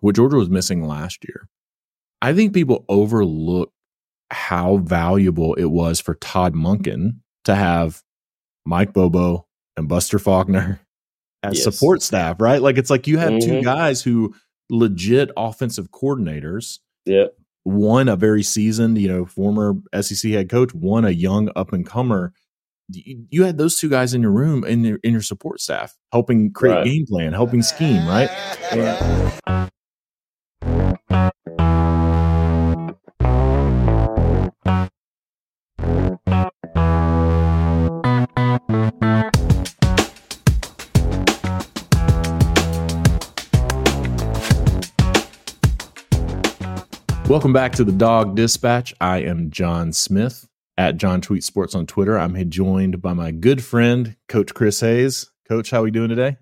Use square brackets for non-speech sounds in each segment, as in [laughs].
what Georgia was missing last year. I think people overlook how valuable it was for Todd Monken to have Mike Bobo and Buster Faulkner as yes. support staff, right? Like it's like you have mm-hmm. two guys who legit offensive coordinators. Yeah. One a very seasoned, you know, former SEC head coach, one a young up and comer. You had those two guys in your room in your in your support staff, helping create right. game plan, helping scheme, right? Yeah. Welcome back to the Dawg Dispatch. I am Jon Smith at John Tweet Sports on Twitter. I'm joined by my good friend, Coach Chris Hayes. Coach, how are we doing today?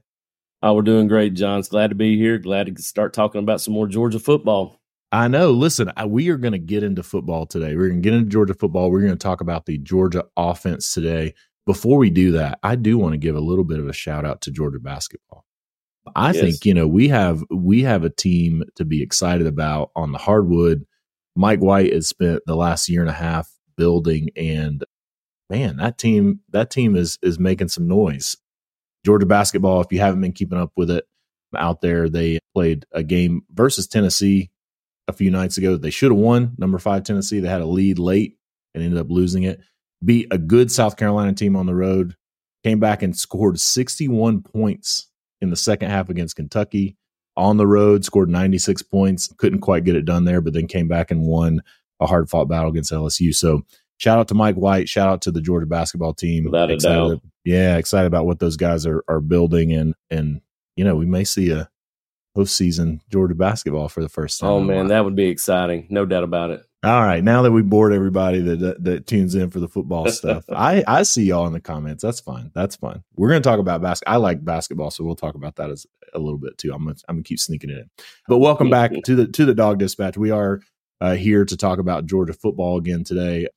Oh, we're doing great, Jon. glad to be here. Glad to start talking about some more Georgia football. I know. Listen, we are going to get into football today. We're going to get into Georgia football. We're going to talk about the Georgia offense today. Before we do that, I do want to give a little bit of a shout out to Georgia basketball. I yes. think you know we have we have a team to be excited about on the hardwood. Mike White has spent the last year and a half building, and man, that team that team is is making some noise. Georgia basketball, if you haven't been keeping up with it out there, they played a game versus Tennessee a few nights ago. They should have won. Number five Tennessee, they had a lead late and ended up losing it. Beat a good South Carolina team on the road. Came back and scored 61 points in the second half against Kentucky on the road, scored 96 points. Couldn't quite get it done there, but then came back and won a hard fought battle against LSU. So shout out to Mike White. Shout out to the Georgia basketball team. Without a doubt. Yeah, excited about what those guys are are building and and you know, we may see a postseason Georgia basketball for the first oh, time. Oh man, that would be exciting. No doubt about it. All right, now that we bored everybody that, that, that tunes in for the football [laughs] stuff, I I see y'all in the comments. That's fine. That's fine. We're going to talk about basketball. I like basketball, so we'll talk about that as a little bit too. I'm gonna, I'm gonna keep sneaking it in. But welcome back [laughs] to the to the Dawg Dispatch. We are uh, here to talk about Georgia football again today.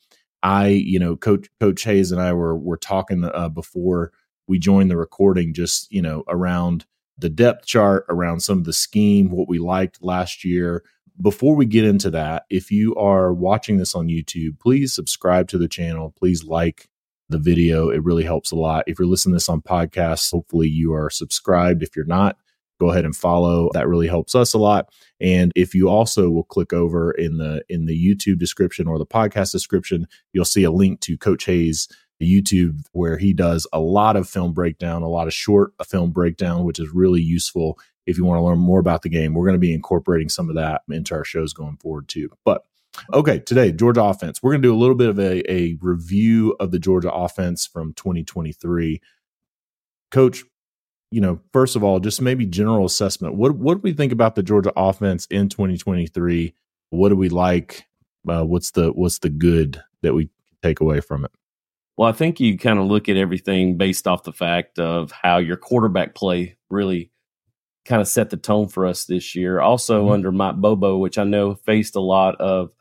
I, you know, Coach Coach Hayes and I were were talking uh, before we joined the recording, just you know, around the depth chart, around some of the scheme, what we liked last year before we get into that, if you are watching this on YouTube, please subscribe to the channel. Please like the video. It really helps a lot. If you're listening to this on podcasts, hopefully you are subscribed. If you're not, go ahead and follow. That really helps us a lot. And if you also will click over in the in the YouTube description or the podcast description, you'll see a link to Coach Hayes YouTube where he does a lot of film breakdown, a lot of short film breakdown, which is really useful if you want to learn more about the game. We're going to be incorporating some of that into our shows going forward too. But okay, today, Georgia offense. We're going to do a little bit of a, a review of the Georgia offense from 2023. Coach, you know, first of all, just maybe general assessment. What what do we think about the Georgia offense in 2023? What do we like? Uh, what's the what's the good that we take away from it? Well, I think you kind of look at everything based off the fact of how your quarterback play really kind of set the tone for us this year. Also mm-hmm. under Mike Bobo, which I know faced a lot of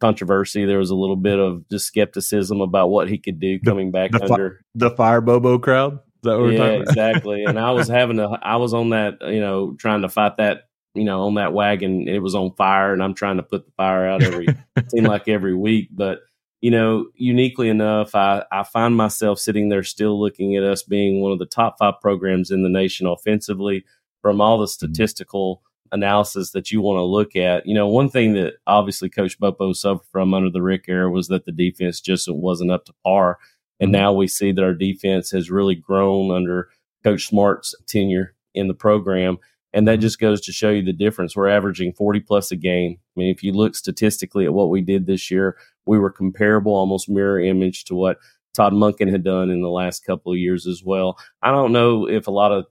controversy. There was a little bit of just skepticism about what he could do coming back the, the under fi- the fire Bobo crowd. yeah, [laughs] exactly. and I was having a, I was on that, you know, trying to fight that, you know, on that wagon. It was on fire, and I'm trying to put the fire out every, seem like every week. But you know, uniquely enough, I, I find myself sitting there still looking at us being one of the top five programs in the nation offensively from all the mm-hmm. statistical analysis that you want to look at. You know, one thing that obviously Coach Bobo suffered from under the Richt era was that the defense just wasn't up to par. And mm-hmm. now we see that our defense has really grown under Coach Smart's tenure in the program. And that mm-hmm. just goes to show you the difference. We're averaging 40 plus a game. I mean, if you look statistically at what we did this year, we were comparable, almost mirror image to what Todd Monken had done in the last couple of years as well. I don't know if a lot of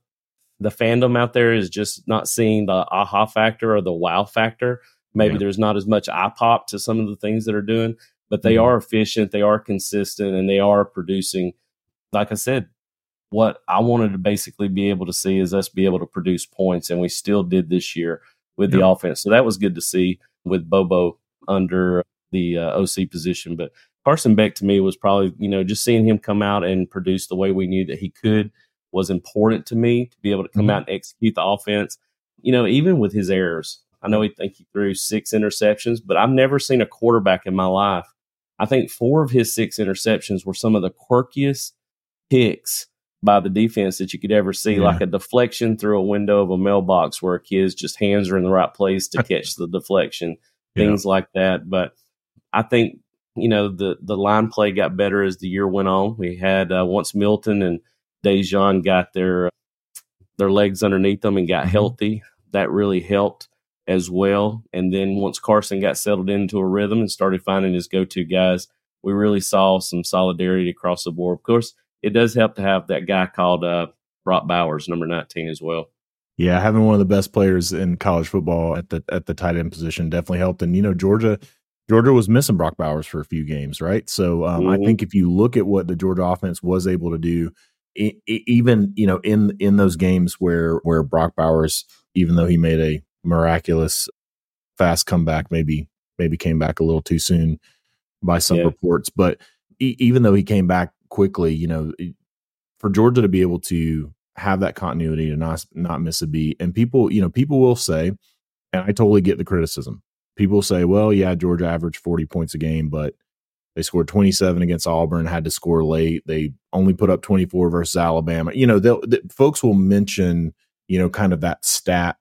the fandom out there is just not seeing the aha factor or the wow factor. Maybe yeah. there's not as much eye pop to some of the things that are doing, but they mm-hmm. are efficient, they are consistent, and they are producing. Like I said, what I wanted to basically be able to see is us be able to produce points, and we still did this year with the offense. So that was good to see with Bobo under the uh, OC position. But Carson Beck to me was probably, you know, just seeing him come out and produce the way we knew that he could was important to me to be able to come mm-hmm. out and execute the offense. you know, even with his errors, I know he think he threw six interceptions, but I've never seen a quarterback in my life. I think four of his six interceptions were some of the quirkiest picks by the defense that you could ever see, yeah. like a deflection through a window of a mailbox where a kid's just hands are in the right place to [laughs] catch the deflection, things yeah. like that. But I think you know the the line play got better as the year went on. We had uh, once Milton and Dejon got their their legs underneath them and got mm-hmm. healthy. That really helped as well. And then once Carson got settled into a rhythm and started finding his go to guys, we really saw some solidarity across the board. Of course, it does help to have that guy called uh, Brock Bowers, number 19 as well. Yeah, having one of the best players in college football at the at the tight end position definitely helped. And you know, Georgia Georgia was missing Brock Bowers for a few games, right? So um, mm-hmm. I think if you look at what the Georgia offense was able to do, even you know in in those games where where Brock Bowers, even though he made a miraculous fast comeback, maybe maybe came back a little too soon by some yeah. reports, but e- even though he came back quickly, you know, for Georgia to be able to have that continuity to not not miss a beat, and people, you know, people will say, and I totally get the criticism. People say, well, yeah, Georgia averaged 40 points a game, but they scored 27 against Auburn, had to score late. They only put up 24 versus Alabama. You know, they'll, they, folks will mention, you know, kind of that stat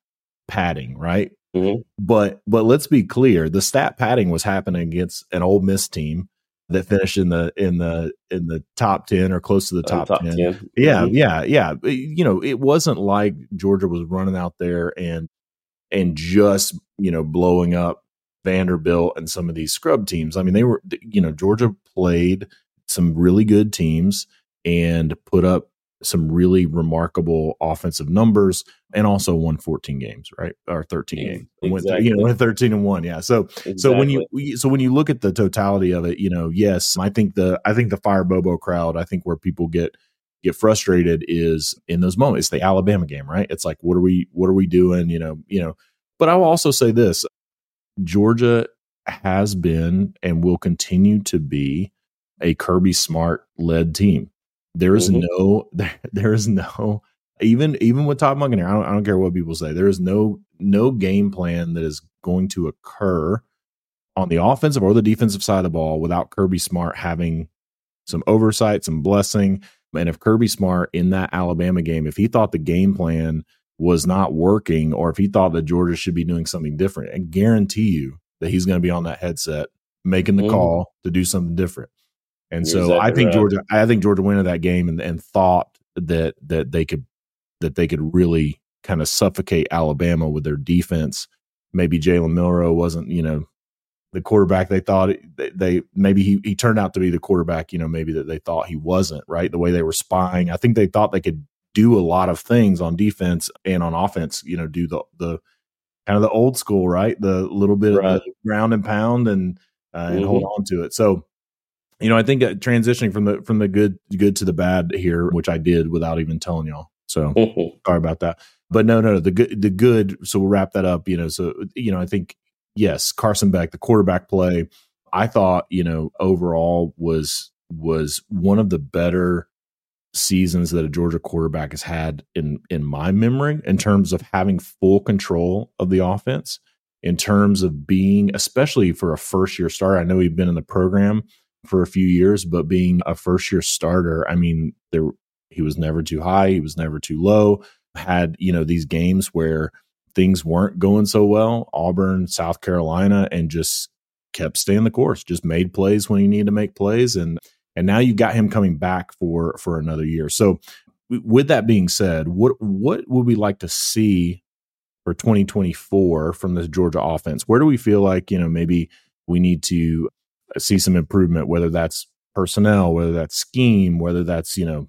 padding, right? Mm-hmm. But but let's be clear, the stat padding was happening against an Ole Miss team that finished in the in the in the top 10 or close to the top, top 10. 10. Yeah, mm-hmm. yeah, yeah. You know, it wasn't like Georgia was running out there and and just, you know, blowing up Vanderbilt and some of these scrub teams. I mean, they were, you know, Georgia played some really good teams and put up some really remarkable offensive numbers and also won 14 games, right? Or 13 games. Exactly. Went, you know, went 13 and 1. Yeah. So exactly. so when you so when you look at the totality of it, you know, yes, I think the I think the fire Bobo crowd, I think where people get get frustrated is in those moments. It's the Alabama game, right? It's like what are we what are we doing, you know, you know. But I will also say this, Georgia has been and will continue to be a Kirby Smart led team. There is mm-hmm. no, [laughs] there, there is no, even even with Todd here, I don't, I don't care what people say. There is no no game plan that is going to occur on the offensive or the defensive side of the ball without Kirby Smart having some oversight, some blessing. And if Kirby Smart in that Alabama game, if he thought the game plan was not working or if he thought that Georgia should be doing something different, and guarantee you that he's going to be on that headset making the mm-hmm. call to do something different. And You're so exactly I think right. Georgia, I think Georgia went into that game and, and thought that that they could that they could really kind of suffocate Alabama with their defense. Maybe Jalen Milroe wasn't, you know, the quarterback they thought they, they, maybe he he turned out to be the quarterback, you know, maybe that they thought he wasn't, right? The way they were spying. I think they thought they could do a lot of things on defense and on offense. You know, do the the kind of the old school, right? The little bit right. of ground and pound and uh, and mm-hmm. hold on to it. So, you know, I think uh, transitioning from the from the good good to the bad here, which I did without even telling y'all. So mm-hmm. sorry about that. But no, no, the good the good. So we'll wrap that up. You know, so you know, I think yes, Carson Beck, the quarterback play, I thought you know overall was was one of the better seasons that a Georgia quarterback has had in in my memory in terms of having full control of the offense, in terms of being, especially for a first year starter. I know he'd been in the program for a few years, but being a first year starter, I mean, there he was never too high, he was never too low. Had you know these games where things weren't going so well, Auburn, South Carolina, and just kept staying the course, just made plays when he needed to make plays and and now you've got him coming back for for another year. So with that being said, what what would we like to see for 2024 from the Georgia offense? Where do we feel like, you know, maybe we need to uh, see some improvement whether that's personnel, whether that's scheme, whether that's, you know,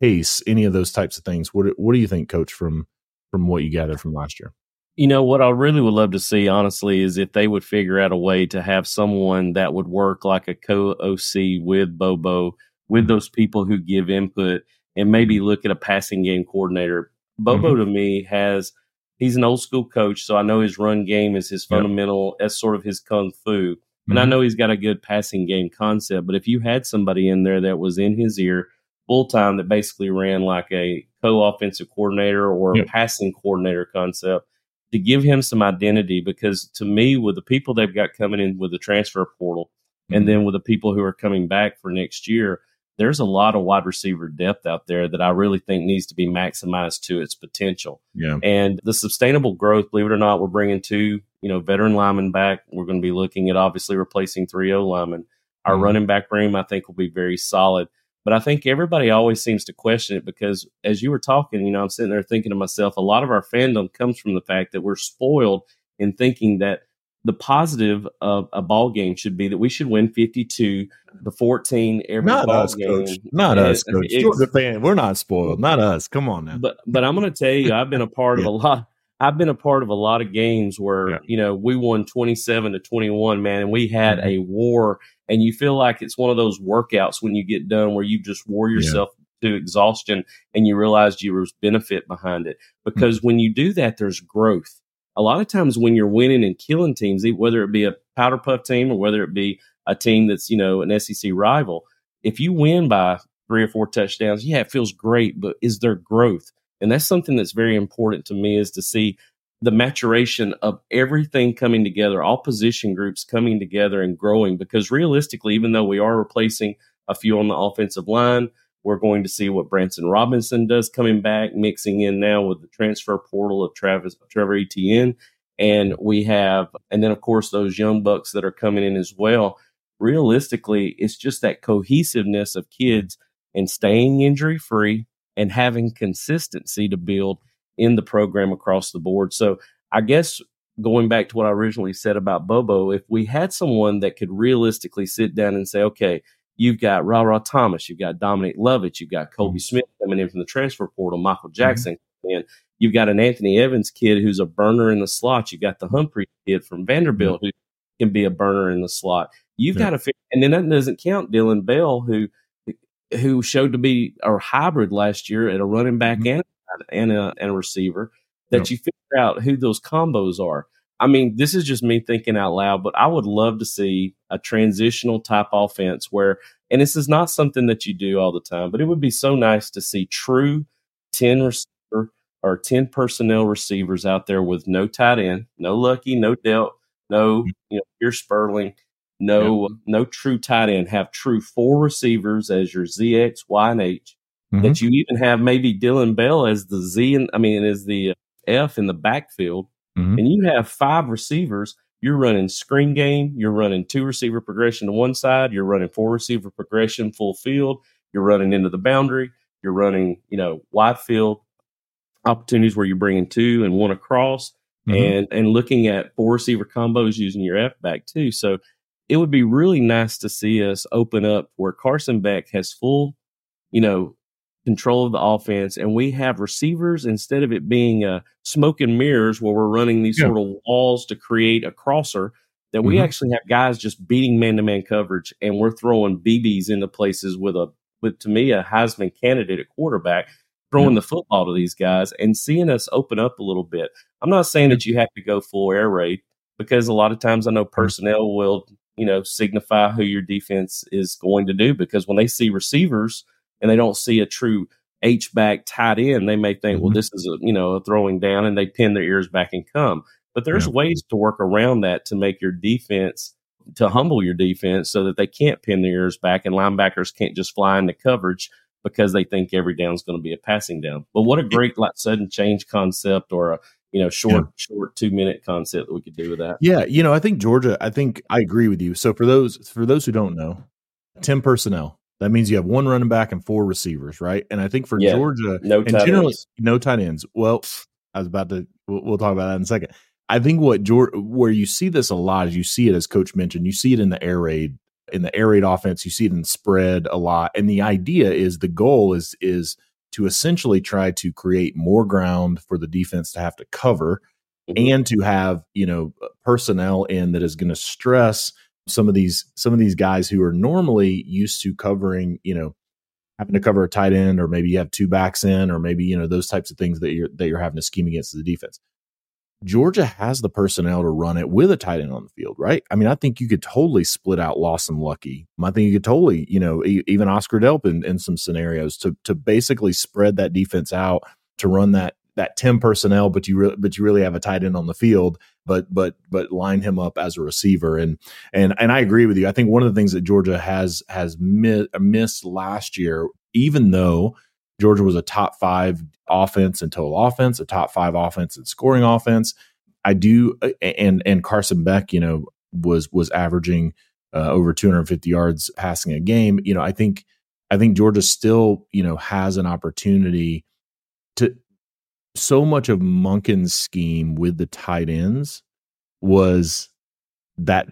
pace, any of those types of things. What what do you think coach from from what you gathered from last year? You know, what I really would love to see, honestly, is if they would figure out a way to have someone that would work like a co OC with Bobo, with mm-hmm. those people who give input, and maybe look at a passing game coordinator. Bobo mm-hmm. to me has, he's an old school coach, so I know his run game is his fundamental, yep. that's sort of his kung fu. Mm-hmm. And I mm-hmm. know he's got a good passing game concept, but if you had somebody in there that was in his ear full time that basically ran like a co offensive coordinator or yep. a passing coordinator concept, to give him some identity because to me, with the people they've got coming in with the transfer portal, mm-hmm. and then with the people who are coming back for next year, there's a lot of wide receiver depth out there that I really think needs to be maximized to its potential. Yeah. And the sustainable growth, believe it or not, we're bringing two, you know, veteran linemen back. We're going to be looking at obviously replacing three O linemen. Our mm-hmm. running back room, I think, will be very solid. But I think everybody always seems to question it because as you were talking, you know, I'm sitting there thinking to myself, a lot of our fandom comes from the fact that we're spoiled in thinking that the positive of a ball game should be that we should win 52 to 14 every not ball us, game. Coach. Not and us, Coach. Georgia fan, we're not spoiled. Not us. Come on now. But but I'm going to tell you, I've been a part yeah. of a lot. I've been a part of a lot of games where yeah. you know we won 27 to 21, man, and we had mm-hmm. a war. And you feel like it's one of those workouts when you get done where you just wore yourself yeah. to exhaustion, and you realized you was benefit behind it. Because mm-hmm. when you do that, there's growth a lot of times when you're winning and killing teams, whether it be a powder puff team or whether it be a team that's, you know, an SEC rival, if you win by three or four touchdowns, yeah, it feels great, but is there growth? And that's something that's very important to me is to see the maturation of everything coming together, all position groups coming together and growing. Because realistically, even though we are replacing a few on the offensive line, we're going to see what Branson Robinson does coming back, mixing in now with the transfer portal of Travis Trevor Etienne. And we have, and then of course those young bucks that are coming in as well. Realistically, it's just that cohesiveness of kids and staying injury free and having consistency to build in the program across the board. So I guess going back to what I originally said about Bobo, if we had someone that could realistically sit down and say, okay, You've got Ra Ra Thomas, you've got Dominic Lovett, you've got Kobe mm-hmm. Smith coming in from the transfer portal, Michael mm-hmm. Jackson, mm-hmm. and you've got an Anthony Evans kid who's a burner in the slot. You've got the Humphrey kid from Vanderbilt mm-hmm. who can be a burner in the slot. You've yeah. got to, and then that doesn't count Dillon Bell, who who showed to be a hybrid last year at a running back mm-hmm. and and a, and a receiver. That yep. you figure out who those combos are. I mean, this is just me thinking out loud, but I would love to see a transitional type offense where, and this is not something that you do all the time, but it would be so nice to see true 10 receiver or 10 personnel receivers out there with no tight end, no Luckie, no Delp, no, mm-hmm. you know, your Spurlin, no, no true tight end, have true four receivers as your ZX, Y, and H. Mm-hmm. That you even have maybe Dillon Bell as the Z, and I mean, as the F in the backfield mm-hmm. and you have five receivers, you're running screen game, you're running two receiver progression to one side, you're running four receiver progression full field, you're running into the boundary, you're running, you know, wide field opportunities where you're bringing two and one across mm-hmm. and and looking at four receiver combos using your F back too. So it would be really nice to see us open up where Carson Beck has full, you know, control of the offense, and we have receivers instead of it being a smoke and mirrors where we're running these yeah. sort of walls to create a crosser. That we mm-hmm. actually have guys just beating man to man coverage, and we're throwing BBs into places with a, with to me a Heisman candidate at quarterback, throwing the football to these guys and seeing us open up a little bit. I'm not saying that you have to go full air raid because a lot of times I know personnel will you know signify who your defense is going to do because when they see receivers and they don't see a true H back tied in, they may think, mm-hmm. well, this is a you know a throwing down, and they pin their ears back and come. But there's yeah. ways to work around that to make your defense to humble your defense so that they can't pin their ears back and linebackers can't just fly into coverage because they think every down is going to be a passing down. But what a great like sudden change concept or a you know short yeah. short two minute concept that we could do with that. Yeah, you know I think Georgia. I think I agree with you. So for those for those who don't know, ten personnel that means you have one running back and four receivers, right? And I think for yeah, Georgia, no and generally ends. no tight ends. Well, I was about to. We'll, we'll, talk about that in a second. I think what Georgia, where you see this a lot is you see it as Coach mentioned. You see it in the air raid, in the air raid offense. You see it in spread a lot, and the idea is the goal is is to essentially try to create more ground for the defense to have to cover, mm-hmm. and to have you know personnel in that is going to stress some of these some of these guys who are normally used to covering, you know, having to cover a tight end, or maybe you have two backs in, or maybe you know those types of things that you're that you're having to scheme against the defense. Georgia has the personnel to run it with a tight end on the field, right? I mean, I think you could totally split out Lawson Luckie. I think you could totally, you know, even Oscar Delp in, in some scenarios to to basically spread that defense out to run that that 10 personnel, but you but you really have a tight end on the field, but but but line him up as a receiver. And and and I agree with you. I think one of the things that Georgia has has mi- missed last year, even though Georgia was a top five offense in total offense, a top five offense in scoring offense. I do, and and Carson Beck, you know, was was averaging uh, over 250 yards passing a game. You know, I think I think Georgia still, you know, has an opportunity. So much of Monken's scheme with the tight ends was that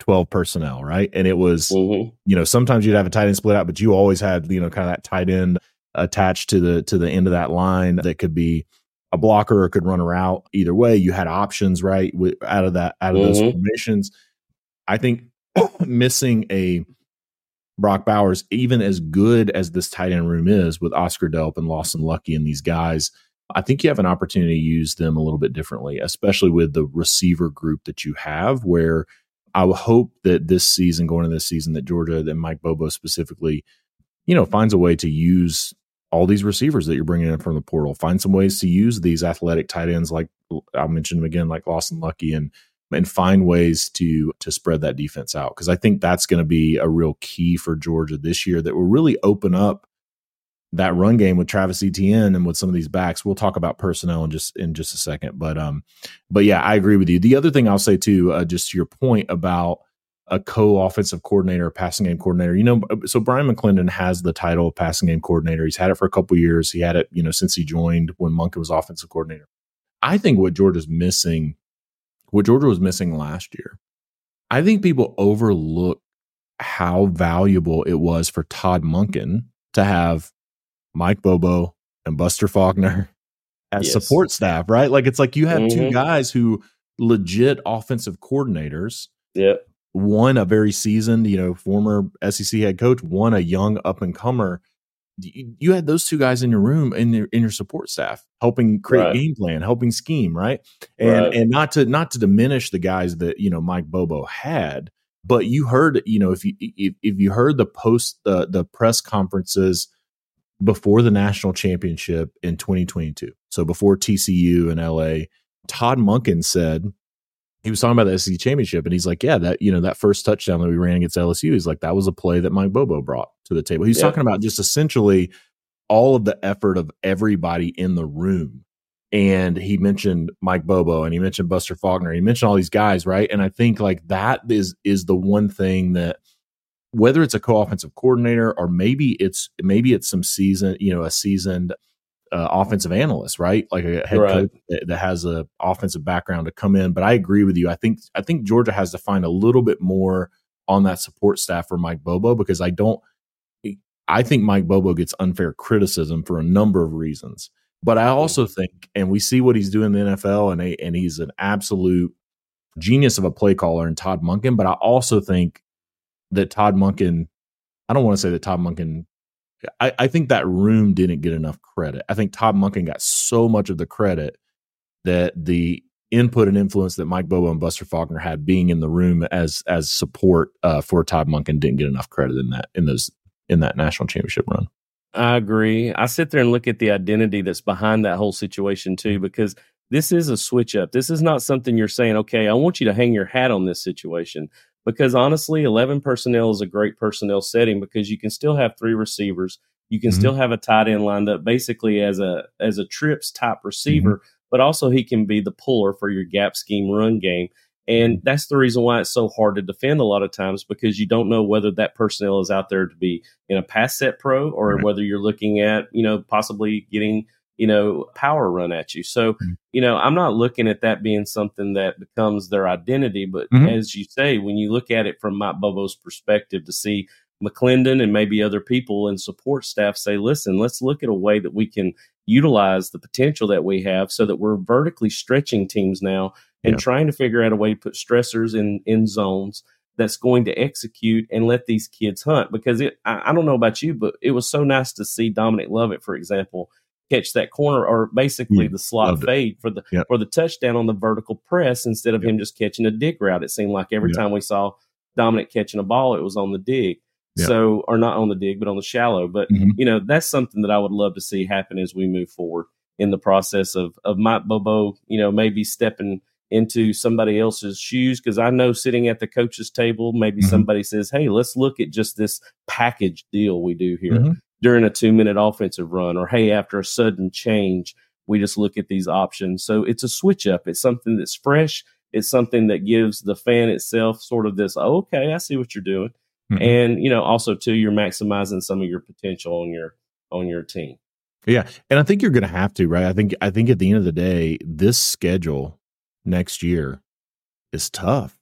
12 personnel, right? And it was, mm-hmm. you know, sometimes you'd have a tight end split out, but you always had, you know, kind of that tight end attached to the to the end of that line that could be a blocker or could run a route. Either way, you had options, right? With, Out of that, out of mm-hmm. those formations. I think [coughs] missing a Brock Bowers, even as good as this tight end room is with Oscar Delp and Lawson Luckie and these guys, I think you have an opportunity to use them a little bit differently, especially with the receiver group that you have. Where I would hope that this season, going into this season, that Georgia that Mike Bobo specifically, you know, finds a way to use all these receivers that you're bringing in from the portal. Find some ways to use these athletic tight ends, like I'll mention them again, like Lawson Luckie, and and find ways to to spread that defense out because I think that's going to be a real key for Georgia this year that will really open up that run game with Travis Etienne and with some of these backs. We'll talk about personnel in just in just a second, but um, but yeah, I agree with you. The other thing I'll say too, uh, just to your point about a co-offensive coordinator, passing game coordinator. You know, so Bryan McClendon has the title of passing game coordinator. He's had it for a couple years. He had it, you know, since he joined when Monken was offensive coordinator. I think what Georgia's missing, what Georgia was missing last year, I think people overlook how valuable it was for Todd Monken to have Mike Bobo and Buster Faulkner [laughs] as yes. support staff, right? Like it's like you have mm-hmm. two guys who legit offensive coordinators. Yeah one a very seasoned, you know, former SEC head coach, one a young up and comer. You had those two guys in your room in your in your support staff, helping create right. game plan, helping scheme, right? And right. and not to not to diminish the guys that you know Mike Bobo had, but you heard you know if you if, if you heard the post the the press conferences before the national championship in 2022, so before TCU and LA, Todd Monken said he was talking about the SEC championship, and he's like, "Yeah, that you know that first touchdown that we ran against LSU, he's like that was a play that Mike Bobo brought to the table." He's yeah. talking about just essentially all of the effort of everybody in the room, and he mentioned Mike Bobo and he mentioned Buster Faulkner, he mentioned all these guys, right? And I think like that is is the one thing that whether it's a co-offensive coordinator or maybe it's maybe it's some season, you know, a seasoned uh, offensive analyst, right? Like a head right. coach that, that, has a offensive background to come in. But I agree with you. I think I think Georgia has to find a little bit more on that support staff for Mike Bobo because I don't. I think Mike Bobo gets unfair criticism for a number of reasons. But I also think, and we see what he's doing in the NFL, and and he's an absolute genius of a play caller in Todd Monken. But I also think that Todd Monken, I don't want to say that Todd Monken, I, I think that room didn't get enough credit. I think Todd Monken got so much of the credit that the input and influence that Mike Bobo and Buster Faulkner had being in the room as as support uh, for Todd Monken didn't get enough credit in that in those in that national championship run. I agree. I sit there and look at the identity that's behind that whole situation too, because this is a switch up. This is not something you're saying, okay, I want you to hang your hat on this situation because honestly, 11 personnel is a great personnel setting because you can still have three receivers. You can mm-hmm. still have a tight end lined up basically as a as a trips type receiver, mm-hmm. but also he can be the puller for your gap scheme run game. And mm-hmm. that's the reason why it's so hard to defend a lot of times because you don't know whether that personnel is out there to be in a pass set pro or right. whether you're looking at, you know, possibly getting you know, power run at you. So, mm-hmm. you know, I'm not looking at that being something that becomes their identity. But mm-hmm. as you say, when you look at it from Mike Bobo's perspective to see McClendon and maybe other people and support staff say, listen, let's look at a way that we can utilize the potential that we have so that we're vertically stretching teams now and yeah. trying to figure out a way to put stressors in, in zones that's going to execute and let these kids hunt. Because it, I, I don't know about you, but it was so nice to see Dominic Lovett, for example, catch that corner or basically the slot fade for the yep. for the touchdown on the vertical press instead of yep. him just catching a dig route. It seemed like every yep. time we saw Dominic catching a ball, it was on the dig. So or not on the dig, but on the shallow. But mm-hmm. you know, that's something that I would love to see happen as we move forward in the process of of Mike Bobo, you know, maybe stepping into somebody else's shoes because I know sitting at the coach's table, maybe mm-hmm. somebody says, "Hey, let's look at just this package deal we do here mm-hmm. During a two minute offensive run," or "Hey, after a sudden change, we just look at these options." So it's a switch up. It's something that's fresh. It's something that gives the fan itself sort of this, oh, "Okay, I see what you're doing," mm-hmm. and you know, also too, you're maximizing some of your potential on your on your team. Yeah, and I think you're going to have to, right? I think I think at the end of the day, this schedule next year is tough.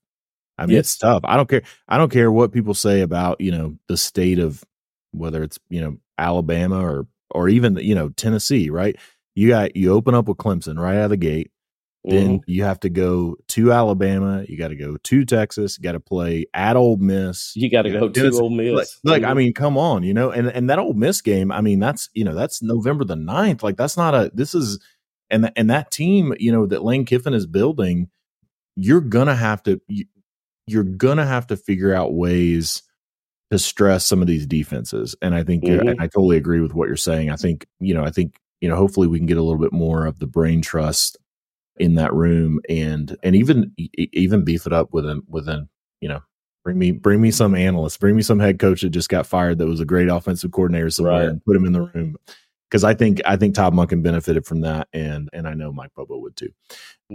I mean, yes. it's tough. I don't care. I don't care what people say about you know the state of whether it's you know Alabama or or even you know Tennessee. Right? You got you open up with Clemson right out of the gate. Then mm-hmm. you have to go to Alabama. You got to go to Texas. You got to play at Ole Miss. You got to go to Ole Miss. Like, like, I mm-hmm. mean, come on, you know, and and that Ole Miss game. I mean, that's you know that's November the 9th. Like that's not a. This is and and that team, you know, that Lane Kiffin is building, you're gonna have to you're gonna have to figure out ways to stress some of these defenses. And I think mm-hmm. and I totally agree with what you're saying. I think you know, I think you know, hopefully we can get a little bit more of the brain trust in that room and and even even beef it up with an with an you know bring me bring me some analyst bring me some head coach that just got fired that was a great offensive coordinator somewhere right. and put him in the room because I think I think Todd Monken benefited from that, and and I know Mike Bobo would too.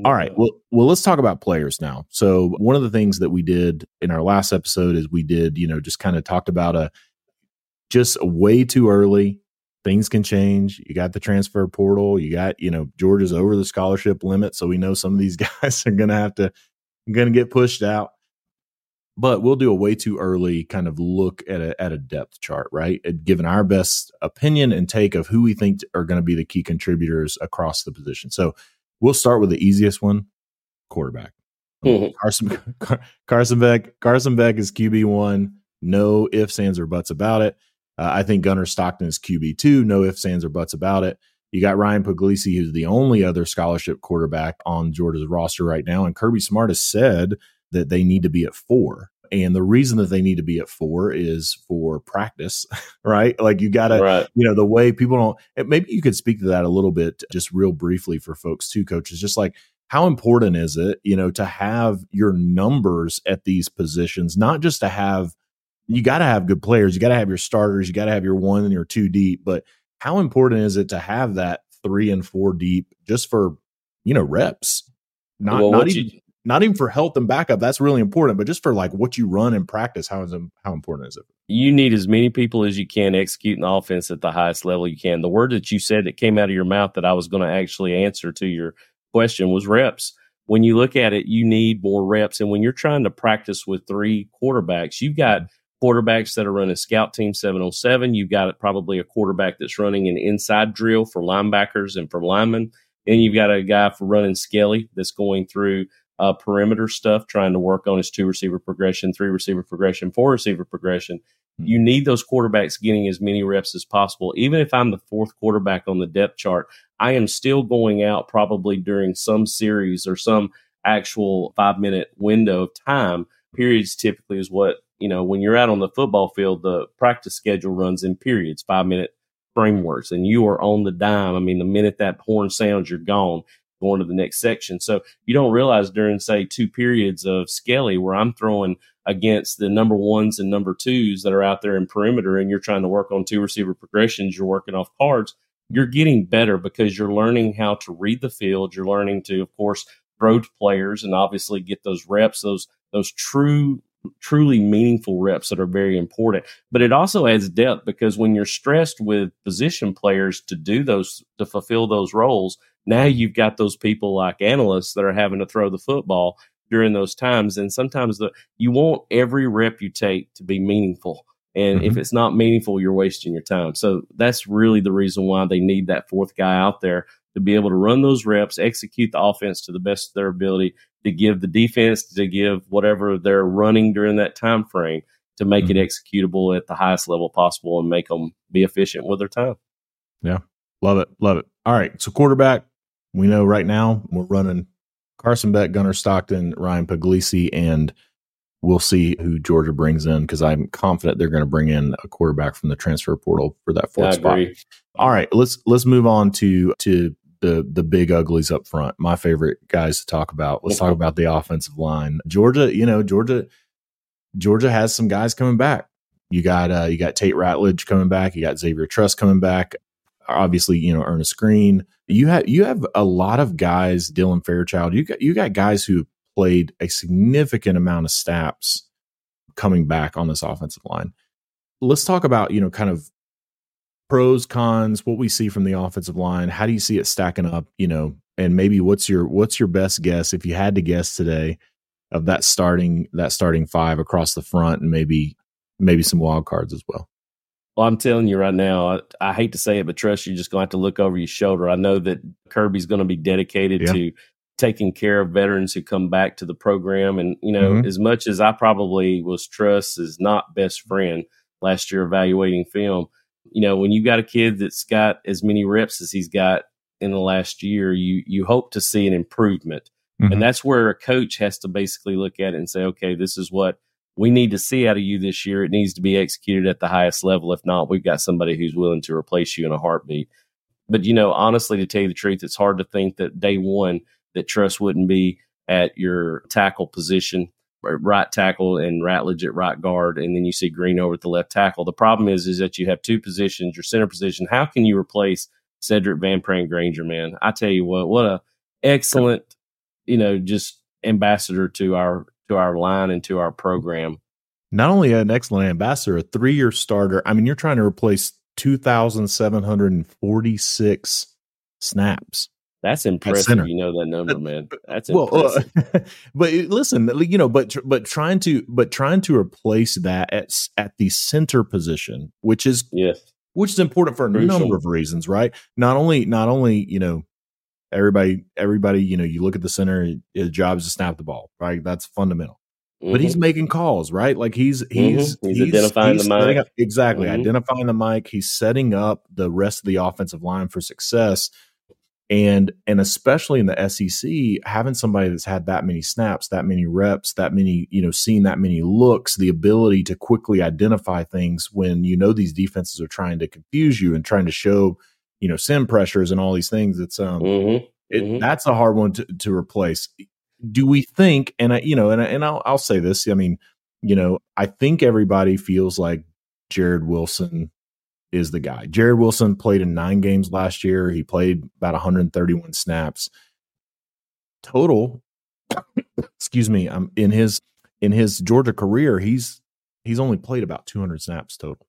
All right, well, well, let's talk about players now. So one of the things that we did in our last episode is we did, you know, just kind of talked about a just way too early. Things can change. You got the transfer portal. You got, you know, Georgia's over the scholarship limit, so we know some of these [laughs] guys are going to have to going to get pushed out but we'll do a way too early kind of look at a, at a depth chart, right? Given our best opinion and take of who we think are going to be the key contributors across the position. So we'll start with the easiest one quarterback. Mm-hmm. Carson, Carson Beck. Carson Beck is QB one. No ifs, ands, or buts about it. Uh, I think Gunnar Stockton is QB two. No ifs, ands, or buts about it. You got Ryan Puglisi, who's the only other scholarship quarterback on Georgia's roster right now. And Kirby Smart has said that they need to be at four. And the reason that they need to be at four is for practice, [laughs] right? Like you got to, right. you know, the way people don't, maybe you could speak to that a little bit, just real briefly for folks too, coaches, just like how important is it, you know, to have your numbers at these positions, not just to have, you got to have good players, you got to have your starters, you got to have your one and your two deep, but how important is it to have that three and four deep just for, you know, reps? Not, well, not even, you, not even for health and backup. That's really important, but just for like what you run and practice, how is how important is it? You need as many people as you can executing the offense at the highest level you can. The word that you said that came out of your mouth that I was going to actually answer to your question was reps. When you look at it, you need more reps. And when you're trying to practice with three quarterbacks, you've got mm-hmm. quarterbacks that are running scout team 707. You've got probably a quarterback that's running an inside drill for linebackers and for linemen. And you've got a guy for running Skelly that's going through uh, perimeter stuff, trying to work on his two receiver progression, three receiver progression, four receiver progression. Mm-hmm. You need those quarterbacks getting as many reps as possible. Even if I'm the fourth quarterback on the depth chart, I am still going out probably during some series or some actual five minute window of time. Periods typically is what, you know, when you're out on the football field, the practice schedule runs in periods, five minute frameworks, and you are on the dime. I mean, the minute that horn sounds, you're gone going to the next section. So you don't realize during, say, two periods of Skelly where I'm throwing against the number ones and number twos that are out there in perimeter and you're trying to work on two receiver progressions, you're working off cards, you're getting better because you're learning how to read the field. You're learning to, of course, throw to players and obviously get those reps, those those true truly meaningful reps that are very important. But it also adds depth because when you're stressed with position players to do those, to fulfill those roles, now you've got those people like analysts that are having to throw the football during those times. And sometimes the, you want every rep you take to be meaningful. And mm-hmm. if it's not meaningful, you're wasting your time. So that's really the reason why they need that fourth guy out there to be able to run those reps, execute the offense to the best of their ability, to give the defense, to give whatever they're running during that time frame to make mm-hmm. it executable at the highest level possible and make them be efficient with their time. Yeah. Love it. Love it. All right. So quarterback, we know right now we're running Carson Beck, Gunnar Stockton, Ryan Puglisi, and we'll see who Georgia brings in because I'm confident they're going to bring in a quarterback from the transfer portal for that fourth spot. All right, let's let's move on to to the the big uglies up front. My favorite guys to talk about. Let's talk [laughs] about the offensive line. Georgia, you know, Georgia Georgia has some guys coming back. You got uh, you got Tate Ratledge coming back. You got Xavier Truss coming back. Obviously, you know Earnest Greene. You have you have a lot of guys. Dylan Fairchild. You got you got guys who played a significant amount of snaps coming back on this offensive line. Let's talk about you know kind of pros cons what we see from the offensive line. How do you see it stacking up? You know, and maybe what's your what's your best guess if you had to guess today of that starting that starting five across the front and maybe maybe some wild cards as well. Well, I'm telling you right now, I, I hate to say it, but Truss you're just going to have to look over your shoulder. I know that Kirby's going to be dedicated yeah. to taking care of veterans who come back to the program. And, you know, mm-hmm. as much as I probably was Truss is not best friend last year evaluating film, you know, when you've got a kid that's got as many reps as he's got in the last year, you you hope to see an improvement. Mm-hmm. And that's where a coach has to basically look at it and say, okay, this is what we need to see out of you this year. It needs to be executed at the highest level. If not, we've got somebody who's willing to replace you in a heartbeat. But you know, honestly, to tell you the truth, it's hard to think that day one that Truss wouldn't be at your tackle position, right tackle, and Ratledge at right guard, and then you see Greene over at the left tackle. The problem is, is that you have two positions, your center position. How can you replace Sedrick Van Pran-Granger? Man, I tell you what, what a excellent, you know, just ambassador to our to our line and to our program. Not only an excellent ambassador, a three year starter. I mean, you're trying to replace 2,746 snaps. That's impressive. You know that number, man. That's well, impressive. [laughs] Uh, but listen, you know, but but trying to but trying to replace that at at the center position, which is yes, which is important for a Crucial. number of reasons, right? Not only not only you know everybody everybody you know you look at the center his job is to snap the ball right that's fundamental mm-hmm. but he's mm-hmm. making calls right like he's he's mm-hmm. he's, he's, identifying he's the mic up, exactly mm-hmm. identifying the mic he's setting up the rest of the offensive line for success and and especially in the SEC having somebody that's had that many snaps that many reps that many you know seeing that many looks the ability to quickly identify things when you know these defenses are trying to confuse you and trying to show you know sim pressures and all these things it's um mm-hmm. It, mm-hmm. that's a hard one to, to replace do we think and i you know and, and I'll, I'll say this i mean you know i think everybody feels like jared wilson is the guy jared wilson played in nine games last year he played about 131 snaps total [coughs] excuse me i'm um, in his in his georgia career he's he's only played about 200 snaps total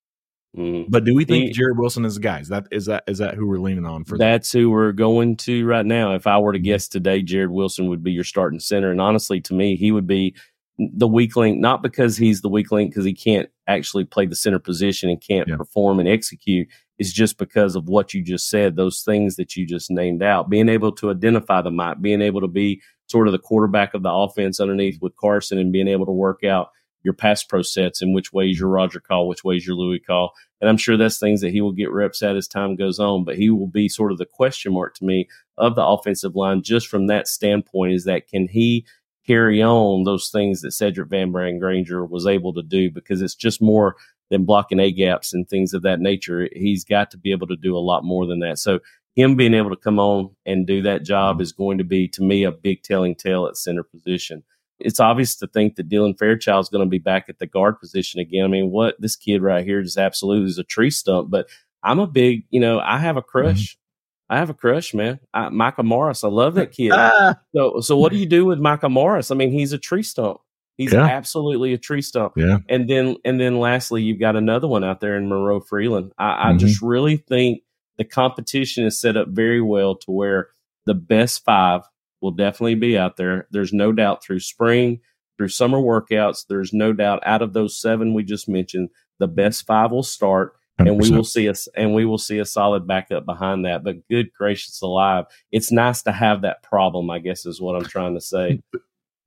Mm. But do we think he, Jared Wilson is the guy? Is that is that is that who we're leaning on for? That's that? who we're going to right now. If I were to mm-hmm. guess today, Jared Wilson would be your starting center, and honestly, to me, he would be the weak link. Not because he's the weak link, because he can't actually play the center position and can't yeah. perform and execute. It's just because of what you just said. Those things that you just named out, being able to identify the mic, being able to be sort of the quarterback of the offense underneath with Carson, and being able to work out your pass pro sets and which ways your Roger call, which ways your Louis call. And I'm sure that's things that he will get reps at as time goes on, but he will be sort of the question mark to me of the offensive line just from that standpoint is that can he carry on those things that Sedrick Van Pran-Granger was able to do because it's just more than blocking A gaps and things of that nature. He's got to be able to do a lot more than that. So him being able to come on and do that job is going to be to me a big telling tale at center position it's obvious to think that Dylan Fairchild is going to be back at the guard position again. I mean, what this kid right here is absolutely is a tree stump. But I'm a big, you know, I have a crush. Mm-hmm. I have a crush, man. I, Micah Morris. I love that kid. Ah. So, so what do you do with Micah Morris? I mean, he's a tree stump. He's yeah. absolutely a tree stump. Yeah. And then, and then, lastly, you've got another one out there in Monroe Freeling. I, mm-hmm. I just really think the competition is set up very well to where the best five will definitely be out there. There's no doubt through spring, through summer workouts, there's no doubt out of those seven we just mentioned, the best five will start. 100%. And we will see us, and we will see a solid backup behind that. But good gracious alive, it's nice to have that problem. I guess is what I'm trying to say.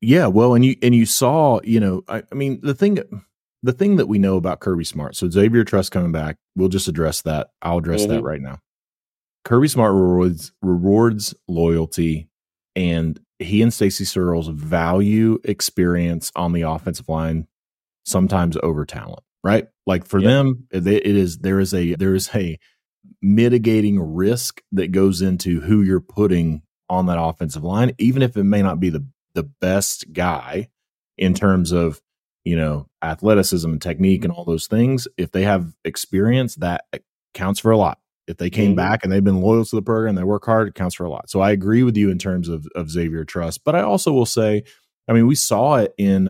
Yeah, well, and you and you saw, you know, I, I mean, the thing the thing that we know about Kirby Smart. So Xavier Truss coming back, we'll just address that. I'll address mm-hmm. that right now. Kirby Smart rewards rewards loyalty and he and Stacy Searels value experience on the offensive line sometimes over talent, right? Like for them, it is there is a there is a mitigating risk that goes into who you're putting on that offensive line, even if it may not be the the best guy in terms of you know athleticism and technique and all those things. If they have experience, that eh, counts for a lot. If they came mm-hmm. back and they've been loyal to the program, they work hard, it counts for a lot. So I agree with you in terms of of Xavier Truss, but I also will say, I mean, we saw it in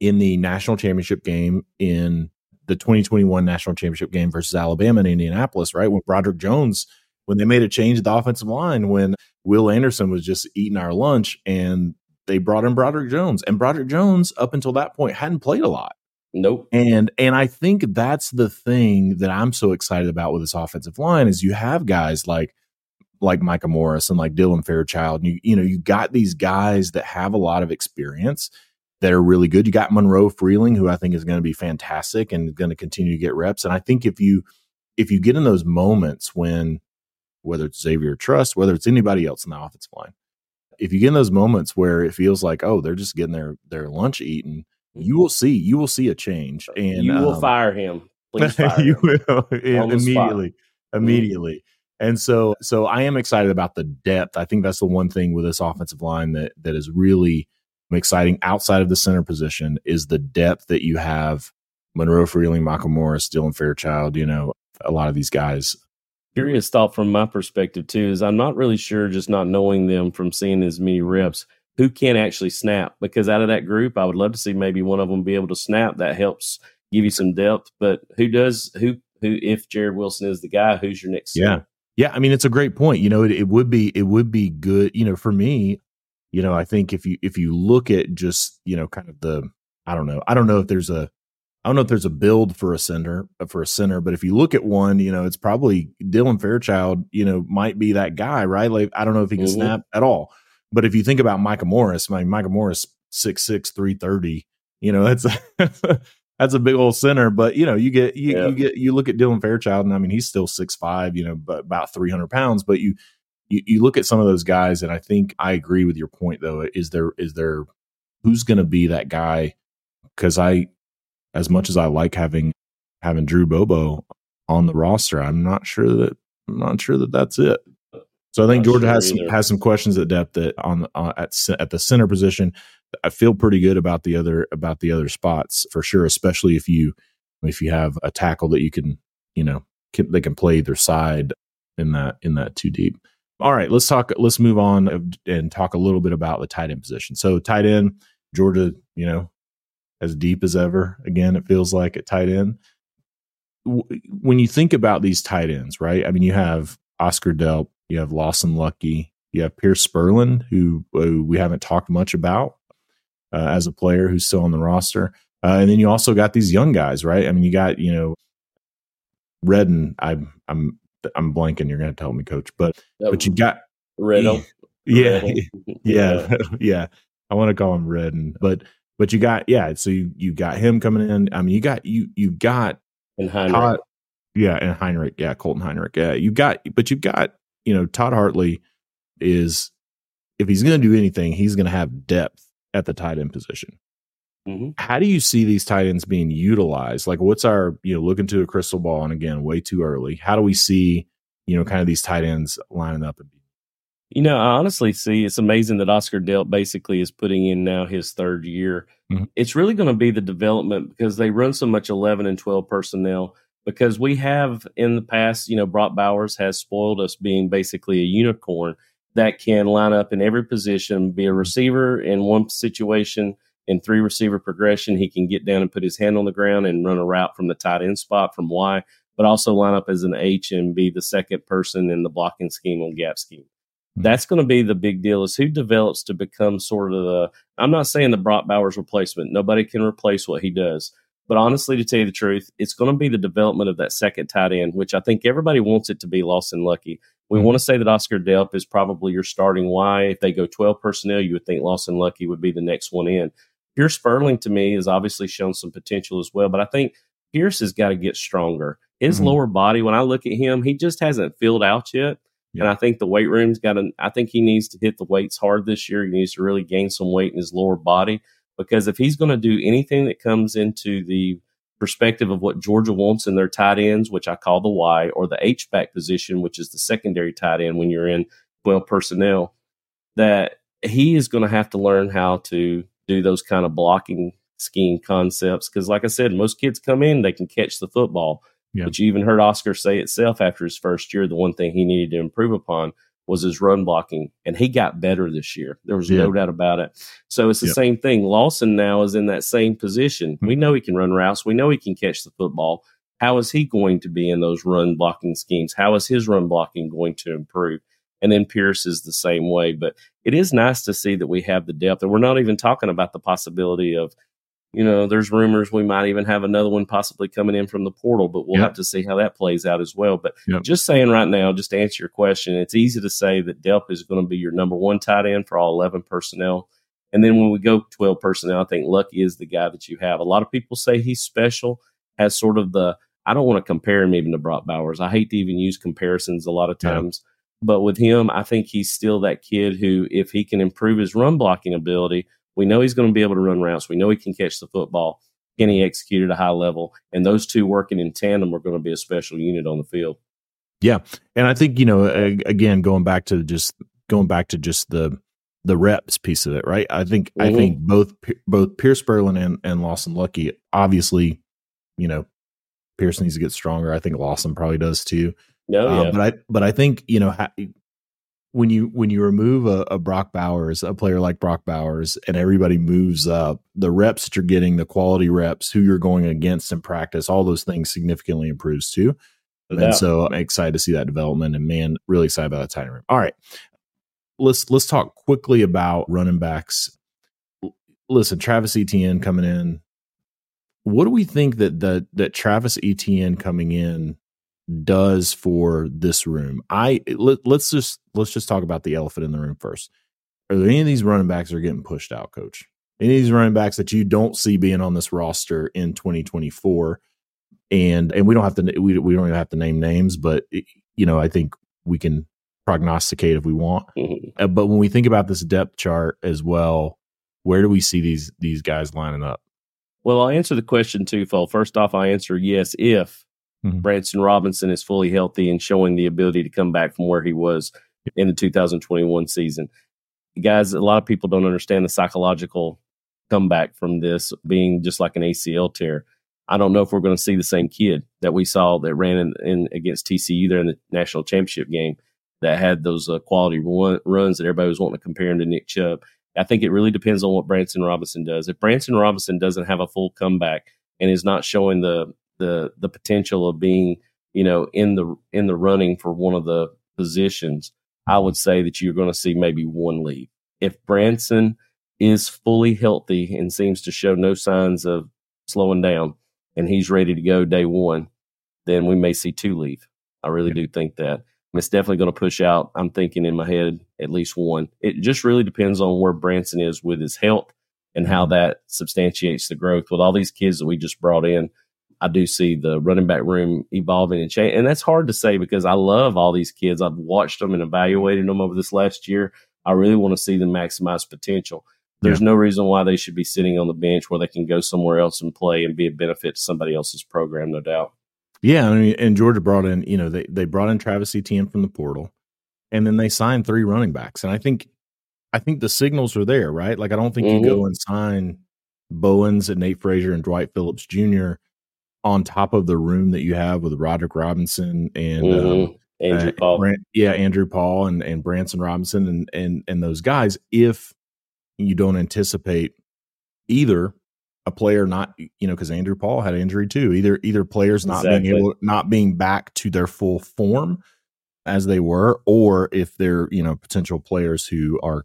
in the national championship game in the 2021 national championship game versus Alabama in Indianapolis, right? When Broderick Jones, when they made a change at the offensive line, when Will Anderson was just eating our lunch and they brought in Broderick Jones. And Broderick Jones, up until that point, hadn't played a lot. Nope. And and I think that's the thing that I'm so excited about with this offensive line is you have guys like like Micah Morris and like Dylan Fairchild. And you you know, you got these guys that have a lot of experience that are really good. You got Monroe Freeling, who I think is going to be fantastic and going to continue to get reps. And I think if you if you get in those moments when whether it's Xavier Truss, whether it's anybody else in the offensive line, if you get in those moments where it feels like, oh, they're just getting their their lunch eaten, you will see you will see a change, and you will um, fire him. [laughs] Fire you him. will immediately, mm-hmm. immediately. Mm-hmm. And so, so I am excited about the depth. I think that's the one thing with this offensive line that that is really exciting outside of the center position is the depth that you have. Monroe Freeling, Michael Morris, Dylan Fairchild, you know, a lot of these guys. Curious thought from my perspective too is I'm not really sure, just not knowing them from seeing as many reps, who can actually snap. Because out of that group, I would love to see maybe one of them be able to snap. That helps give you some depth. But who does who who if jared Wilson is the guy, who's your next? Yeah, yeah. I mean, it's a great point. You know, it, it would be it would be good. You know, for me, you know, I think if you if you look at just you know kind of the I don't know I don't know if there's a I don't know if there's a build for a center uh, for a center, but if you look at one, you know, it's probably Dylan Fairchild. You know, might be that guy, right? Like I don't know if he can mm-hmm. snap at all, but if you think about Micah Morris, I mean, Micah Morris six six three thirty. You know, that's a, [laughs] that's a big old center. But you know, you get you, yeah. you get you look at Dylan Fairchild, and I mean, he's still six five. You know, but about three hundred pounds. But you you, you look at some of those guys, and I think I agree with your point. Though, is there is there who's going to be that guy? Because I, as much as I like having having Drew Bobo on the roster, I'm not sure that I'm not sure that that's it. So I think Georgia sure has some, has some questions at depth that on uh, at at the center position. I feel pretty good about the other about the other spots for sure, especially if you if you have a tackle that you can you know can, they can play either side in that in that two deep. All right, let's talk. Let's move on and talk a little bit about the tight end position. So tight end, Georgia, you know, as deep as ever. Again, it feels like at tight end. When you think about these tight ends, right? I mean, you have Oscar Delp, you have Lawson Luckie. you have Pierce Spurlin, who, who we haven't talked much about uh, as a player who's still on the roster, uh, and then you also got these young guys, right? I mean, you got you know Redden. I'm I'm I'm blanking. You're going to tell me, Coach, but but you got Riddle. [laughs] [laughs] Yeah, yeah, yeah, [laughs] yeah. I want to call him Redden, but but you got yeah. So you you got him coming in. I mean, you got you you got and Heinrich. Todd, yeah, and Heinrich. Yeah, Colton Heinrich. Yeah, you got, but you've got you know Todd Hartley is if he's going to do anything, he's going to have depth at the tight end position. Mm-hmm. How do you see these tight ends being utilized? Like, what's our, you know, look into a crystal ball? And again, way too early. How do we see, you know, kind of these tight ends lining up and you know, I honestly see it's amazing that Oscar Delp basically is putting in now his third year. Mm-hmm. It's really going to be the development because they run so much 11 and 12 personnel. Because we have in the past, you know, Brock Bowers has spoiled us being basically a unicorn that can line up in every position, be a receiver in one situation, in three receiver progression, he can get down and put his hand on the ground and run a route from the tight end spot from Y, but also line up as an H and be the second person in the blocking scheme on gap scheme. Mm-hmm. That's going to be the big deal is who develops to become sort of the, I'm not saying the Brock Bowers replacement. Nobody can replace what he does. But honestly, to tell you the truth, it's going to be the development of that second tight end, which I think everybody wants it to be Lawson Luckie. We mm-hmm. want to say that Oscar Delp is probably your starting Y. If they go 12 personnel, you would think Lawson Luckie would be the next one in. Pierce Spurlin to me has obviously shown some potential as well, but I think Pierce has got to get stronger. His mm-hmm. lower body, when I look at him, he just hasn't filled out yet. Yeah. And I think the weight room's got to, I think he needs to hit the weights hard this year. He needs to really gain some weight in his lower body because if he's going to do anything that comes into the perspective of what Georgia wants in their tight ends, which I call the Y, or the H back position, which is the secondary tight end when you're in 12 personnel, that he is going to have to learn how to do those kind of blocking scheme concepts. Because, like I said, most kids come in, they can catch the football. Yeah. But you even heard Oscar say itself after his first year, the one thing he needed to improve upon was his run blocking, and he got better this year. There was yeah. no doubt about it. So it's the same thing. Lawson now is in that same position. Mm-hmm. We know he can run routes. We know he can catch the football. How is he going to be in those run blocking schemes? How is his run blocking going to improve? And then Pierce is the same way. But it is nice to see that we have the depth, and we're not even talking about the possibility of you know, there's rumors we might even have another one possibly coming in from the portal, but we'll yep. have to see how that plays out as well. But yep. just saying right now, just to answer your question, it's easy to say that Delp is going to be your number one tight end for all 11 personnel. And then when we go 12 personnel, I think Luckie is the guy that you have. A lot of people say he's special, has sort of the, I don't want to compare him even to Brock Bowers. I hate to even use comparisons a lot of times. Yep. But with him, I think he's still that kid who, if he can improve his run blocking ability, we know he's going to be able to run routes. We know he can catch the football. Can he execute at a high level? And those two working in tandem are going to be a special unit on the field. Yeah, and I think you know, again, going back to just going back to just the the reps piece of it, right? I think mm-hmm. I think both both Pierce Spurlin and and Lawson Luckie, obviously, you know, Pierce needs to get stronger. I think Lawson probably does too. No, um, yeah. but I but I think you know when you when you remove a, a, Brock Bowers, a player like Brock Bowers, and everybody moves up, the reps that you're getting, the quality reps, who you're going against in practice, all those things significantly improves too. And so I'm excited to see that development, and man, really excited about that tight end room. All right, let's let's talk quickly about running backs. Listen, Travis Etienne coming in. What do we think that that that Travis Etienne coming in does for this room. I let, us just let's just talk about the elephant in the room first. Are there any of these running backs that are getting pushed out, coach? Any of these running backs that you don't see being on this roster in 2024? And and we don't have to we we don't even have to name names, but you know I think we can prognosticate if we want. Mm-hmm. Uh, but when we think about this depth chart as well, where do we see these these guys lining up? Well, I'll answer the question twofold. First off, I answer yes if mm-hmm. Branson Robinson is fully healthy and showing the ability to come back from where he was in the 2021 season. Guys, a lot of people don't understand the psychological comeback from this being just like an ACL tear. I don't know if we're going to see the same kid that we saw that ran in, in against TCU there in the national championship game that had those uh, quality run, runs that everybody was wanting to compare him to Nick Chubb. I think it really depends on what Branson Robinson does. If Branson Robinson doesn't have a full comeback and is not showing the the the potential of being you know in the in the running for one of the positions, I would say that you're going to see maybe one leave. If Branson is fully healthy and seems to show no signs of slowing down, and he's ready to go day one, then we may see two leave. I really yeah. do think that. It's definitely going to push out. I'm thinking in my head at least one. It just really depends on where Branson is with his health and how mm-hmm. that substantiates the growth. With all these kids that we just brought in, I do see the running back room evolving and change. And that's hard to say because I love all these kids. I've watched them and evaluated them over this last year. I really want to see them maximize potential. There's yeah. no reason why they should be sitting on the bench where they can go somewhere else and play and be a benefit to somebody else's program, no doubt. Yeah, I mean, and Georgia brought in, you know, they they brought in Travis Etienne from the portal, and then they signed three running backs. And I think, I think the signals are there, right? Like, I don't think mm-hmm. you go and sign Bowens and Nate Frazier and Dwight Phillips Jr on top of the room that you have with Roderick Robinson and mm-hmm. um, Andrew uh, Paul. Brant, yeah, Andrew Paul and, and Branson Robinson and, and and those guys, if you don't anticipate either a player not you know because Andrew Paul had injury too either either players not exactly. being able not being back to their full form as they were or if they're you know potential players who are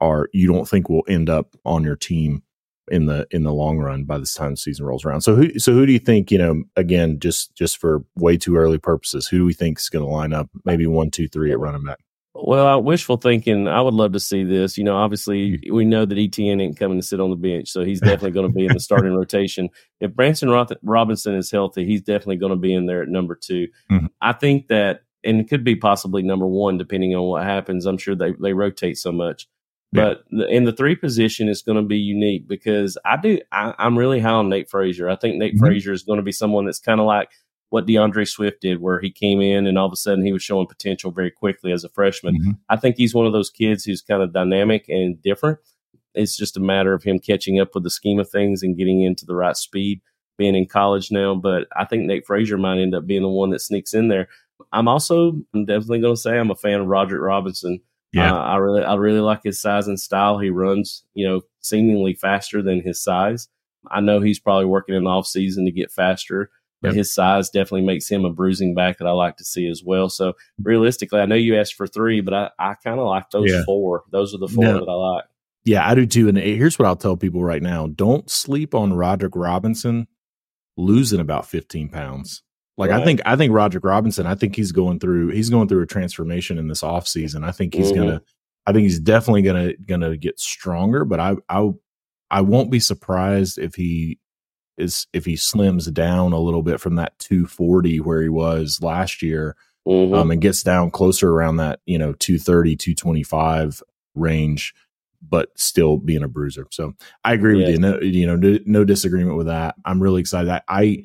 are you don't think will end up on your team in the in the long run by the time the season rolls around. So who so who do you think you know again just just for way too early purposes who do we think is going to line up maybe one two three at running back? Well, wishful thinking. I would love to see this. You know, obviously we know that Etienne ain't coming to sit on the bench, so he's definitely going to be in the starting [laughs] rotation. If Branson Robinson is healthy, he's definitely going to be in there at number 2 mm-hmm. I think that, and it could be possibly number one, depending on what happens. I'm sure they they rotate so much But the, in the three position is going to be unique because I do I, am really high on Nate Frazier. I think Nate mm-hmm. Frazier is going to be someone that's kind of like what D'Andre Swift did, where he came in and all of a sudden he was showing potential very quickly as a freshman. Mm-hmm. I think he's one of those kids who's kind of dynamic and different. It's just a matter of him catching up with the scheme of things and getting into the right speed. Being in college now, but I think Nate Frazier might end up being the one that sneaks in there. I'm also I'm definitely going to say I'm a fan of Roderick Robinson. Yeah, uh, I really I really like his size and style. He runs, you know, seemingly faster than his size. I know he's probably working in the off season to get faster, but yep. his size definitely makes him a bruising back that I like to see as well. So realistically, I know you asked for three, but I, I kind of like those yeah. four. Those are the four no. that I like. Yeah, I do too. And here's what I'll tell people right now: don't sleep on Roderick Robinson losing about 15 pounds. Like right. I think I think Roderick Robinson, I think he's going through he's going through a transformation in this offseason. I think he's mm-hmm. gonna I think he's definitely gonna gonna get stronger, but I I I won't be surprised if he is if he slims down a little bit from that 240 where he was last year mm-hmm. um, and gets down closer around that, you know, 230, 225 range, but still being a bruiser. So I agree yeah. with you. No, you know, no, no, disagreement with that. I'm really excited. I, I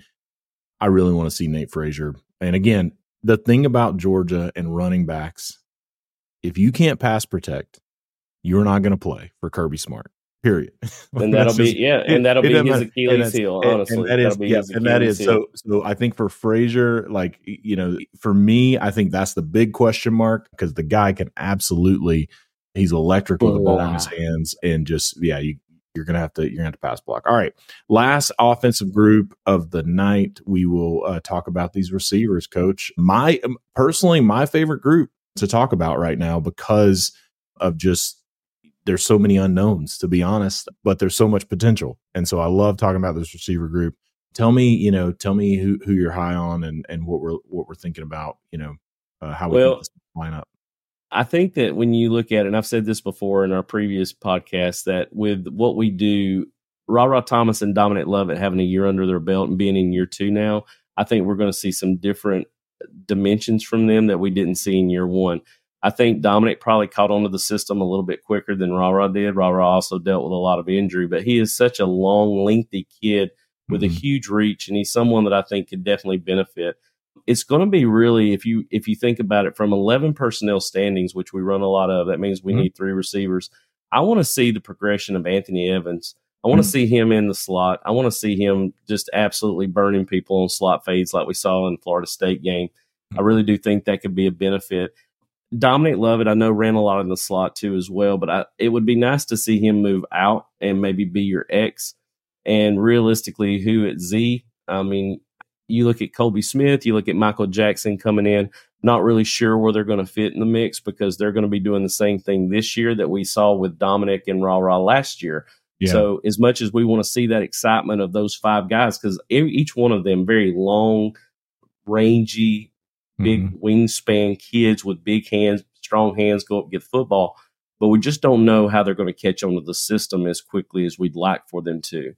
I really want to see Nate Frazier. And again, the thing about Georgia and running backs, if you can't pass protect, you're not going to play for Kirby Smart. Period. [laughs] And that'll be yeah, and that'll be his Achilles heel. Honestly, and that is yeah, and that is so. So I think for Frazier, like you know, for me, I think that's the big question mark because the guy can absolutely. He's electric with the ball in his hands, and just yeah, you you're gonna have to you're gonna have to pass block. All right, last offensive group of the night. We will uh, talk about these receivers, Coach. My um, personally, my favorite group to talk about right now because of just there's so many unknowns to be honest, but there's so much potential, and so I love talking about this receiver group. Tell me, you know, tell me who who you're high on and and what we're what we're thinking about. You know, uh, how we well, line up. I think that when you look at it, and I've said this before in our previous podcast, that with what we do, Ra Ra Thomas and Dominic Lovett having a year under their belt and being in year two now, I think we're going to see some different dimensions from them that we didn't see in year one. I think Dominic probably caught onto the system a little bit quicker than Ra Ra did. Ra also dealt with a lot of injury, but he is such a long, lengthy kid with mm-hmm. a huge reach, and he's someone that I think could definitely benefit it's going to be really if you if you think about it from 11 personnel standings which we run a lot of that means we mm-hmm. need three receivers. I want to see the progression of anthony evans. I want to mm-hmm. see him in the slot. I want to see him just absolutely burning people on slot fades like we saw in florida state game. Mm-hmm. i really do think that could be a benefit. Dominic lovett i know ran a lot in the slot too as well but I, it would be nice to see him move out and maybe be your x. And realistically who at z? I mean you look at Colby Smith, you look at Michael Jackson coming in, not really sure where they're going to fit in the mix because they're going to be doing the same thing this year that we saw with Dominic and Ra Ra last year. Yeah. So as much as we want to see that excitement of those five guys, because each one of them very long, rangy, big mm-hmm. wingspan kids with big hands, strong hands, go up get football. But we just don't know how they're going to catch on to the system as quickly as we'd like for them to.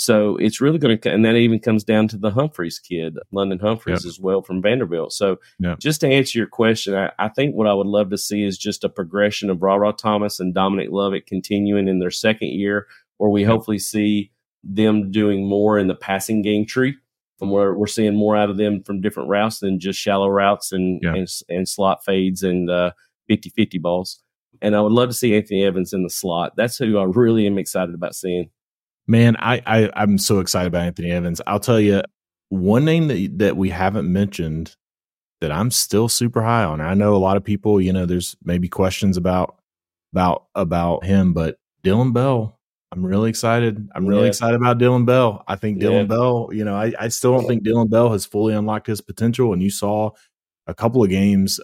So it's really going to, and that even comes down to the Humphreys kid, London Humphreys yep. as well from Vanderbilt. So yep. just to answer your question, I, I, think what I would love to see is just a progression of Ra Ra Thomas and Dominic Lovett continuing in their second year, where we yep. hopefully see them doing more in the passing game tree from where we're seeing more out of them from different routes than just shallow routes and, and, and, slot fades and uh, 50 50 balls. And I would love to see Anthony Evans in the slot. That's who I really am excited about seeing. Man, I, I I'm so excited about Anthony Evans. I'll tell you one name that that we haven't mentioned that I'm still super high on. I know a lot of people, you know, there's maybe questions about about about him, but Dillon Bell, I'm really excited. I'm really yeah. excited about Dillon Bell. I think Dillon yeah. Bell, you know, I, I still don't think Dillon Bell has fully unlocked his potential. And you saw a couple of games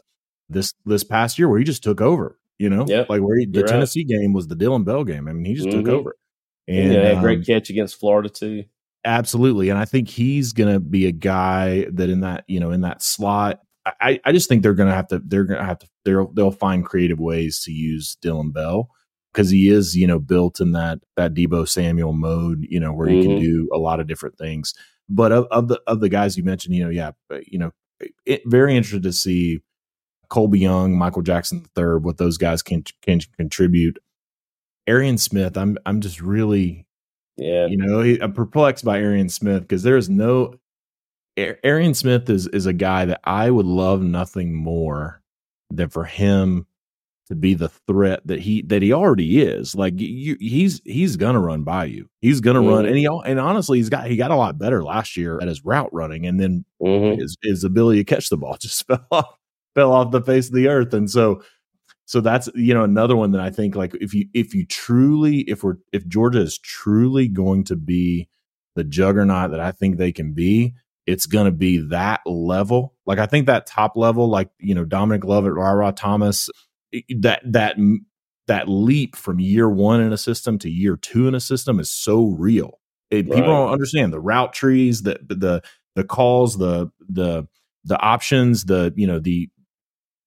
this this past year where he just took over. You know, yep. like where he, the You're Tennessee right. game was the Dillon Bell game. I mean, he just mm-hmm. took over. And yeah, um, great catch against Florida too. Absolutely, and I think he's going to be a guy that in that you know in that slot. I, I just think they're going to have to they're going to have to they'll they'll find creative ways to use Dillon Bell because he is you know built in that that Deebo Samuel mode you know where mm-hmm. he can mm-hmm. do a lot of different things. But of, of the of the guys you mentioned, you know, yeah, you know, it, very interested to see Colby Young, Michael Jackson the third, what those guys can can contribute Arian Smith, I'm I'm just really, yeah, you know, I'm perplexed by Arian Smith because there is no. Arian Smith is is a guy that I would love nothing more than for him to be the threat that he that he already is. Like you, he's he's gonna run by you. He's gonna mm-hmm. run, and he and honestly, he's got he got a lot better last year at his route running, and then mm-hmm. his his ability to catch the ball [laughs] just fell off fell off the face of the earth, and so so that's you know another one that I think like if you if you truly if we're if Georgia is truly going to be the juggernaut that I think they can be, it's going to be that level. Like I think that top level, like you know Dominic Lovett, Ra Ra Thomas, eh, eh, that that that leap from year one in a system to year two in a system is so real. Eh, it, right. People don't understand the route trees, the the the calls, the the the options, the you know the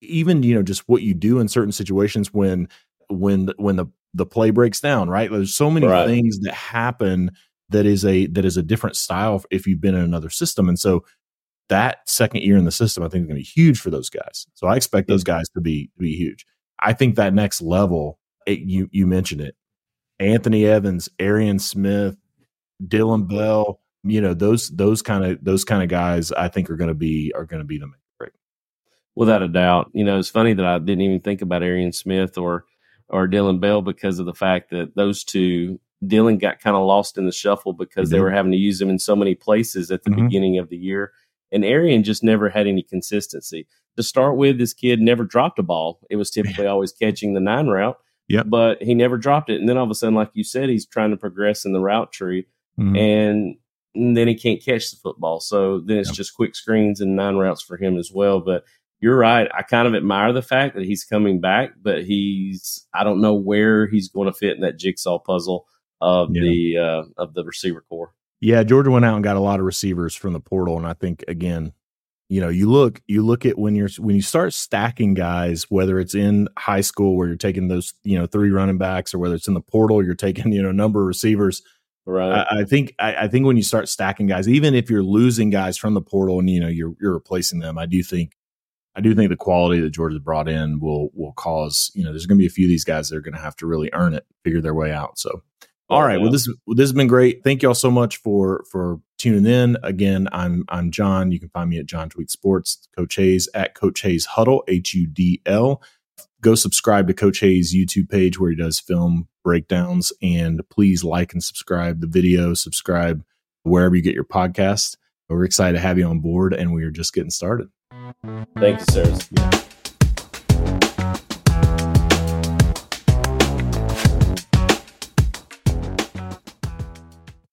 even you know just what you do in certain situations when when when the the play breaks down. Right, there's so many right. things that happen that is a that is a different style if you've been in another system, and so that second year in the system, I think is going to be huge for those guys. So I expect those guys to be to be huge. I think that next level, it, you you mentioned it, Anthony Evans, Arian Smith, Dillon Bell, you know those those kind of those kind of guys, I think are going to be are going to be the main. Without a doubt, you know it's funny that I didn't even think about Arian Smith or or Dillon Bell because of the fact that those two Dillon got kind of lost in the shuffle because mm-hmm. they were having to use him in so many places at the mm-hmm. beginning of the year. And Arian just never had any consistency. To start with, this kid never dropped a ball. It was typically always catching the nine route. Yeah. But he never dropped it. And then all of a sudden, like you said, he's trying to progress in the route tree. Mm-hmm. And, and, then he can't catch the football. So then it's yep. just quick screens and nine routes for him as well. But you're right. I kind of admire the fact that he's coming back, but he's I don't know where he's going to fit in that jigsaw puzzle of yeah. the uh, of the receiver core. Yeah, Georgia went out and got a lot of receivers from the portal, and I think again, you know, you look you look at when you're when you start stacking guys, whether it's in high school where you're taking those you know three running backs, or whether it's in the portal, you're taking you know number of receivers. Right. I, I think I, I, think when you start stacking guys, even if you're losing guys from the portal and you know you're you're replacing them, I do think I do think the quality that Georgia's brought in will will cause you know there's going to be a few of these guys that are going to have to really earn it, figure their way out. So oh, all right. Well, this this has been great. Thank you all so much for for tuning in. Again, I'm I'm Jon. You can find me at John Tweet Sports. Coach Hayes at Coach Hayes Huddle H U D L. Go subscribe to Coach Hayes YouTube page where he does film breakdowns, and please like and subscribe the video. Subscribe wherever you get your podcast. We're excited to have you on board, and we are just getting started. Thank you, sir. Yeah.